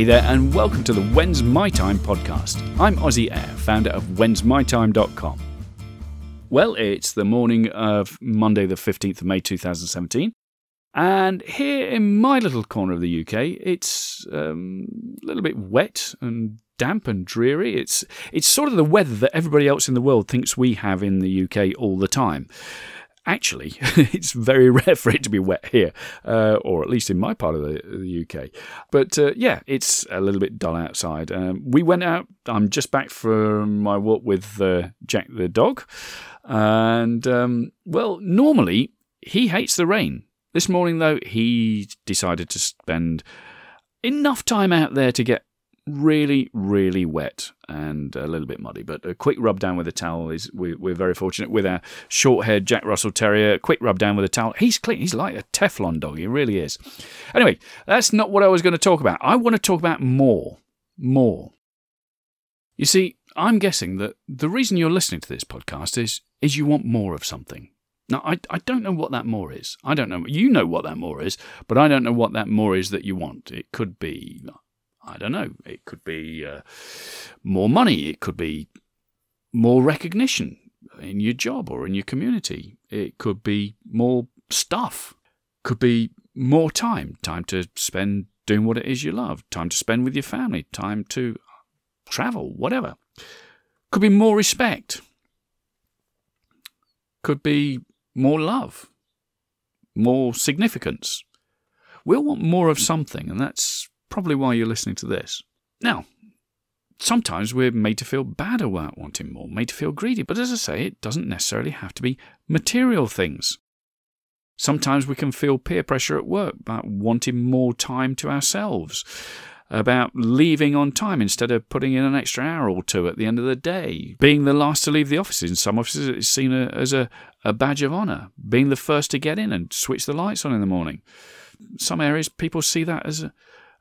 Hey there, and welcome to the When's My Time podcast. I'm Ozzy Air, founder of whensmytime.com. Well, it's the morning of Monday, the 15th of May 2017, and here in my little corner of the UK, it's um, a little bit wet and damp and dreary. It's, it's sort of the weather that everybody else in the world thinks we have in the UK all the time actually, it's very rare for it to be wet here, uh, or at least in my part of the, the UK. But uh, yeah, it's a little bit dull outside. Um, we went out. I'm just back from my walk with uh, Jack the dog, and um, well, normally he hates the rain. This morning, though, he decided to spend enough time out there to get really, really wet and a little bit muddy. But a quick rub down with a towel is we, are very fortunate with our short-haired Jack Russell Terrier. Quick rub down with a towel. He's clean. He's like a Teflon dog. He really is. Anyway, that's not what I was going to talk about. I want to talk about more, more. You see, I'm guessing that the reason you're listening to this podcast is is you want more of something. Now, I, I don't know what that more is. I don't know. You know what that more is, but I don't know what that more is that you want. It could be I don't know. It could be uh, more money. It could be more recognition in your job or in your community. It could be more stuff. Could be more time. Time to spend doing what it is you love. Time to spend with your family. Time to travel. Whatever. Could be more respect. Could be more love. More significance. We'll want more of something, and that's probably why you're listening to this. Now, sometimes we're made to feel bad about wanting more, made to feel greedy, but as I say, it doesn't necessarily have to be material things. Sometimes we can feel peer pressure at work about wanting more time to ourselves, about leaving on time instead of putting in an extra hour or two at the end of the day, being the last to leave the office. In some offices, it's seen as a, a badge of honour, being the first to get in and switch the lights on in the morning. Some areas, people see that as a,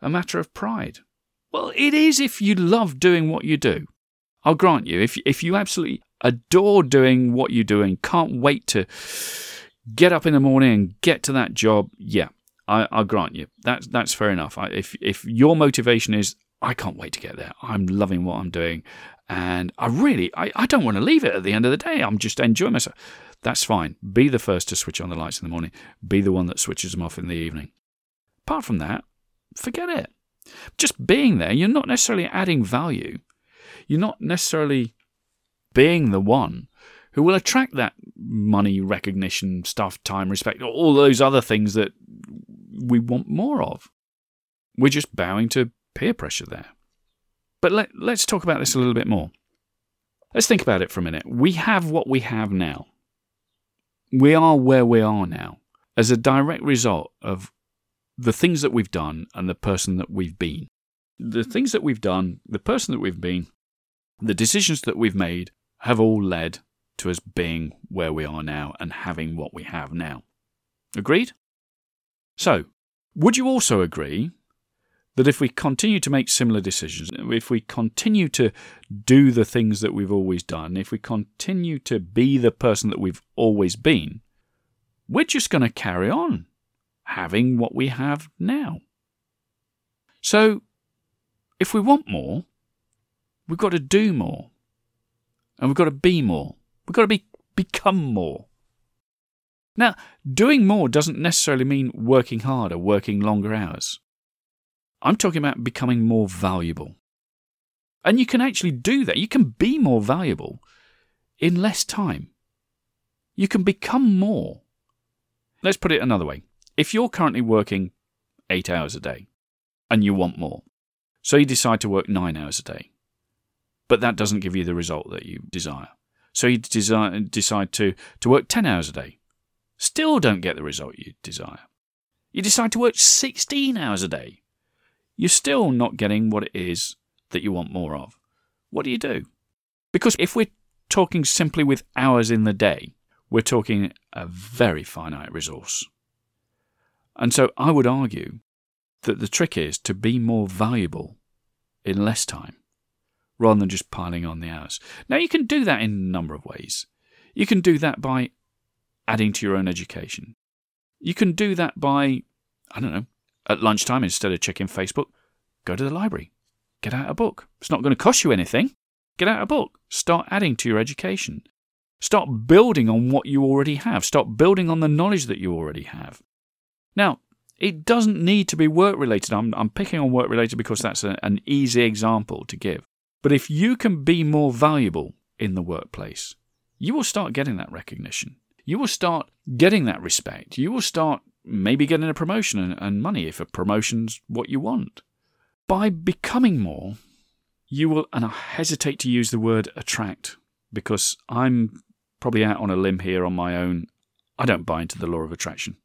a matter of pride? Well, it is if you love doing what you do. I'll grant you, if, if you absolutely adore doing what you do and can't wait to get up in the morning and get to that job, yeah, I, will grant you. That's, that's fair enough. I, if, if your motivation is, I can't wait to get there, I'm loving what I'm doing, and I really, I, I don't want to leave it at the end of the day, I'm just enjoying myself. That's fine. Be the first to switch on the lights in the morning, be the one that switches them off in the evening. Apart from that, forget it. Just being there, you're not necessarily adding value. You're not necessarily being the one who will attract that money, recognition, stuff, time, respect, all those other things that we want more of. We're just bowing to peer pressure there. But let, let's talk about this a little bit more. Let's think about it for a minute. We have what we have now. We are where we are now as a direct result of the things that we've done and the person that we've been. The things that we've done, the person that we've been, the decisions that we've made have all led to us being where we are now and having what we have now. Agreed? So, would you also agree that if we continue to make similar decisions, if we continue to do the things that we've always done, if we continue to be the person that we've always been, we're just going to carry on having what we have now. So, if we want more, we've got to do more. And we've got to be more. We've got to be, become more. Now, doing more doesn't necessarily mean working harder, working longer hours. I'm talking about becoming more valuable. And you can actually do that. You can be more valuable in less time. You can become more. Let's put it another way. If you're currently working eight hours a day and you want more, so you decide to work nine hours a day, but that doesn't give you the result that you desire. So you desi- decide to, to work 10 hours a day, still don't get the result you desire. You decide to work 16 hours a day, you're still not getting what it is that you want more of. What do you do? Because if we're talking simply with hours in the day, we're talking a very finite resource. And so I would argue that the trick is to be more valuable in less time rather than just piling on the hours. Now, you can do that in a number of ways. You can do that by adding to your own education. You can do that by, I don't know, at lunchtime, instead of checking Facebook, Go to the library. Get out a book. It's not going to cost you anything. Get out a book. Start adding to your education. Start building on what you already have. Start building on the knowledge that you already have. Now, it doesn't need to be work related. I'm, I'm picking on work related because that's a, an easy example to give. But if you can be more valuable in the workplace, you will start getting that recognition. You will start getting that respect. You will start maybe getting a promotion and, and money if a promotion's what you want. By becoming more, you will, and I hesitate to use the word attract because I'm probably out on a limb here on my own. I don't buy into the law of attraction.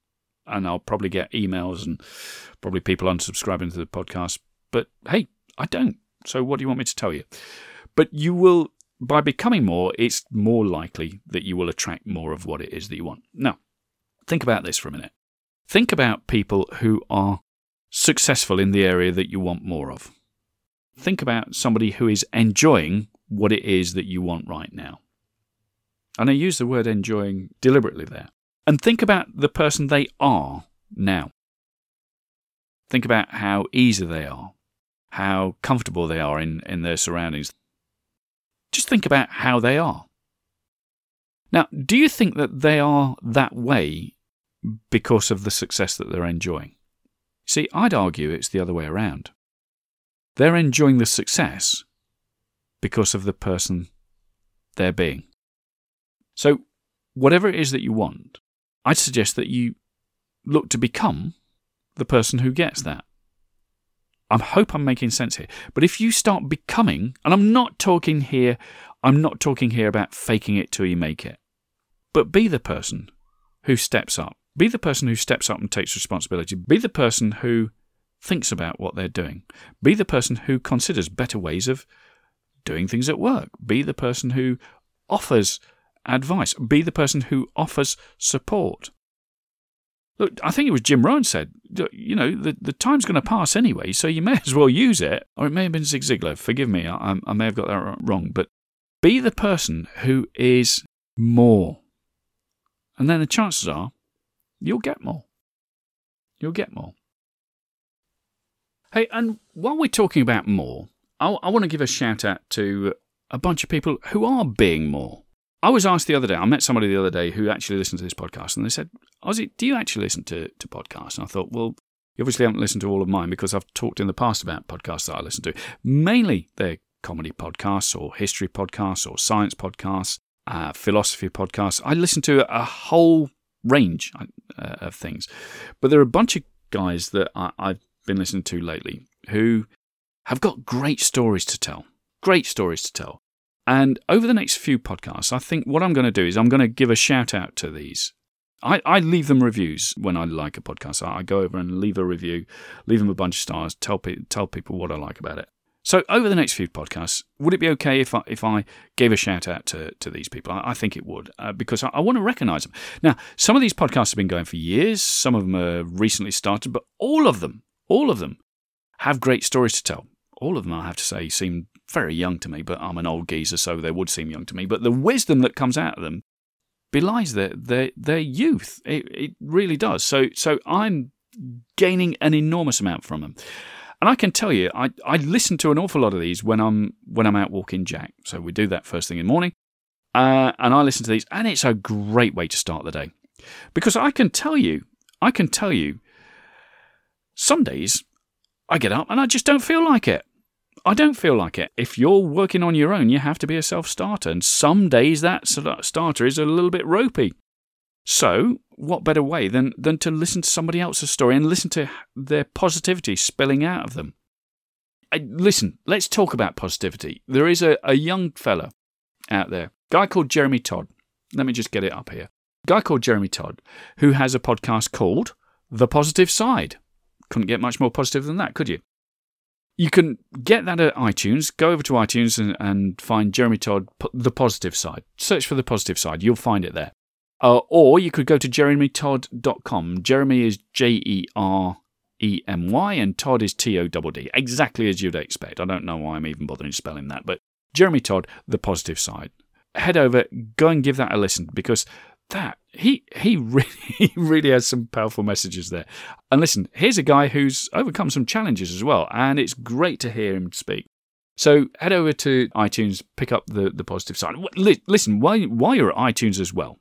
And I'll probably get emails and probably people unsubscribing to the podcast. But hey, I don't. So what do you want me to tell you? But you will, by becoming more, it's more likely that you will attract more of what it is that you want. Now, think about this for a minute. Think about people who are successful in the area that you want more of. Think about somebody who is enjoying what it is that you want right now. And I use the word enjoying deliberately there. And think about the person they are now. Think about how easy they are, how comfortable they are in, in their surroundings. Just think about how they are. Now, do you think that they are that way because of the success that they're enjoying? See, I'd argue it's the other way around. They're enjoying the success because of the person they're being. So, whatever it is that you want, I'd suggest that you look to become the person who gets that. I hope I'm making sense here. But if you start becoming, and I'm not talking here, I'm not talking here about faking it till you make it, but be the person who steps up. Be the person who steps up and takes responsibility. Be the person who thinks about what they're doing. Be the person who considers better ways of doing things at work. Be the person who offers advice. Be the person who offers support. Look, I think it was Jim Rohn said, you know, the, the time's going to pass anyway, so you may as well use it. Or it may have been Zig Ziglar. Forgive me, I, I may have got that wrong. But be the person who is more. And then the chances are you'll get more. You'll get more. Hey, and while we're talking about more, I, I want to give a shout out to a bunch of people who are being more. I was asked the other day, I met somebody the other day who actually listened to this podcast, and they said, Ozzy, do you actually listen to, to podcasts? And I thought, well, you obviously haven't listened to all of mine because I've talked in the past about podcasts that I listen to. Mainly they're comedy podcasts or history podcasts or science podcasts, uh, philosophy podcasts. I listen to a whole range uh, of things. But there are a bunch of guys that I, I've been listening to lately who have got great stories to tell. Great stories to tell. And over the next few podcasts, I think what I'm going to do is I'm going to give a shout out to these. I, I leave them reviews when I like a podcast. I, I go over and leave a review, leave them a bunch of stars, tell, pe- tell people what I like about it. So over the next few podcasts, would it be okay if I, if I gave a shout out to, to these people? I, I think it would uh, because I, I, want to recognise them. Now, some of these podcasts have been going for years. Some of them are recently started, but all of them, all of them, have great stories to tell. All of them, I have to say, seem very young to me, but I'm an old geezer, so they would seem young to me. But the wisdom that comes out of them belies their their, their youth. It, it really does. So so I'm gaining an enormous amount from them. And I can tell you, I, I listen to an awful lot of these when I'm when I'm out walking Jack. So we do that first thing in the morning, uh, and I listen to these, and it's a great way to start the day, because I can tell you, I can tell you, some days I get up and I just don't feel like it. I don't feel like it. If you're working on your own, you have to be a self starter. And some days that starter is a little bit ropey. So, what better way than, than to listen to somebody else's story and listen to their positivity spilling out of them? I, listen, let's talk about positivity. There is a, a young fella out there, guy called Jeremy Todd. Let me just get it up here. Guy called Jeremy Todd, who has a podcast called The Positive Side. Couldn't get much more positive than that, could you? You can get that at iTunes. Go over to iTunes and, and find Jeremy Todd, The Positive Side. Search for The Positive Side. You'll find it there. Uh, or you could go to jeremytodd.com. Jeremy is J E R E M Y and Todd is T O D D. Exactly as you'd expect. I don't know why I'm even bothering spelling that, but Jeremy Todd, The Positive Side. Head over, go and give that a listen because that he he really he really has some powerful messages there. And listen, here's a guy who's overcome some challenges as well, and it's great to hear him speak. So head over to iTunes, pick up the the positive side. Listen, while while you're at iTunes as well,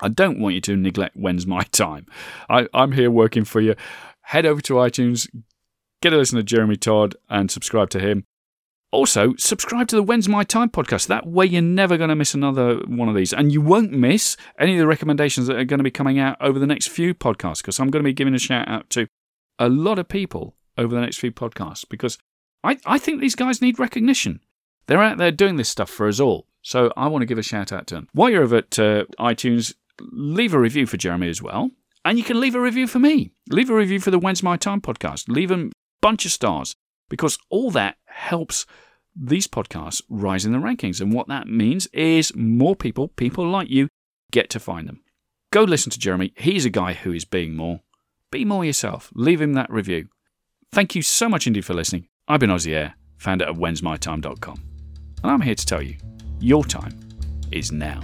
I don't want you to neglect When's My Time. I, I'm here working for you. Head over to iTunes, get a listen to Jeremy Todd, and subscribe to him. Also, subscribe to the When's My Time podcast. That way, you're never going to miss another one of these. And you won't miss any of the recommendations that are going to be coming out over the next few podcasts, because I'm going to be giving a shout out to a lot of people over the next few podcasts, because I, I think these guys need recognition. They're out there doing this stuff for us all. So I want to give a shout out to them. While you're over at uh, iTunes, leave a review for Jeremy as well. And you can leave a review for me. Leave a review for the When's My Time podcast. Leave a bunch of stars because all that helps these podcasts rise in the rankings. And what that means is more people, people like you, get to find them. Go listen to Jeremy. He's a guy who is being more. Be more yourself. Leave him that review. Thank you so much indeed for listening. I've been Ozzy Air, founder of whensmytime.com. And I'm here to tell you, your time is now.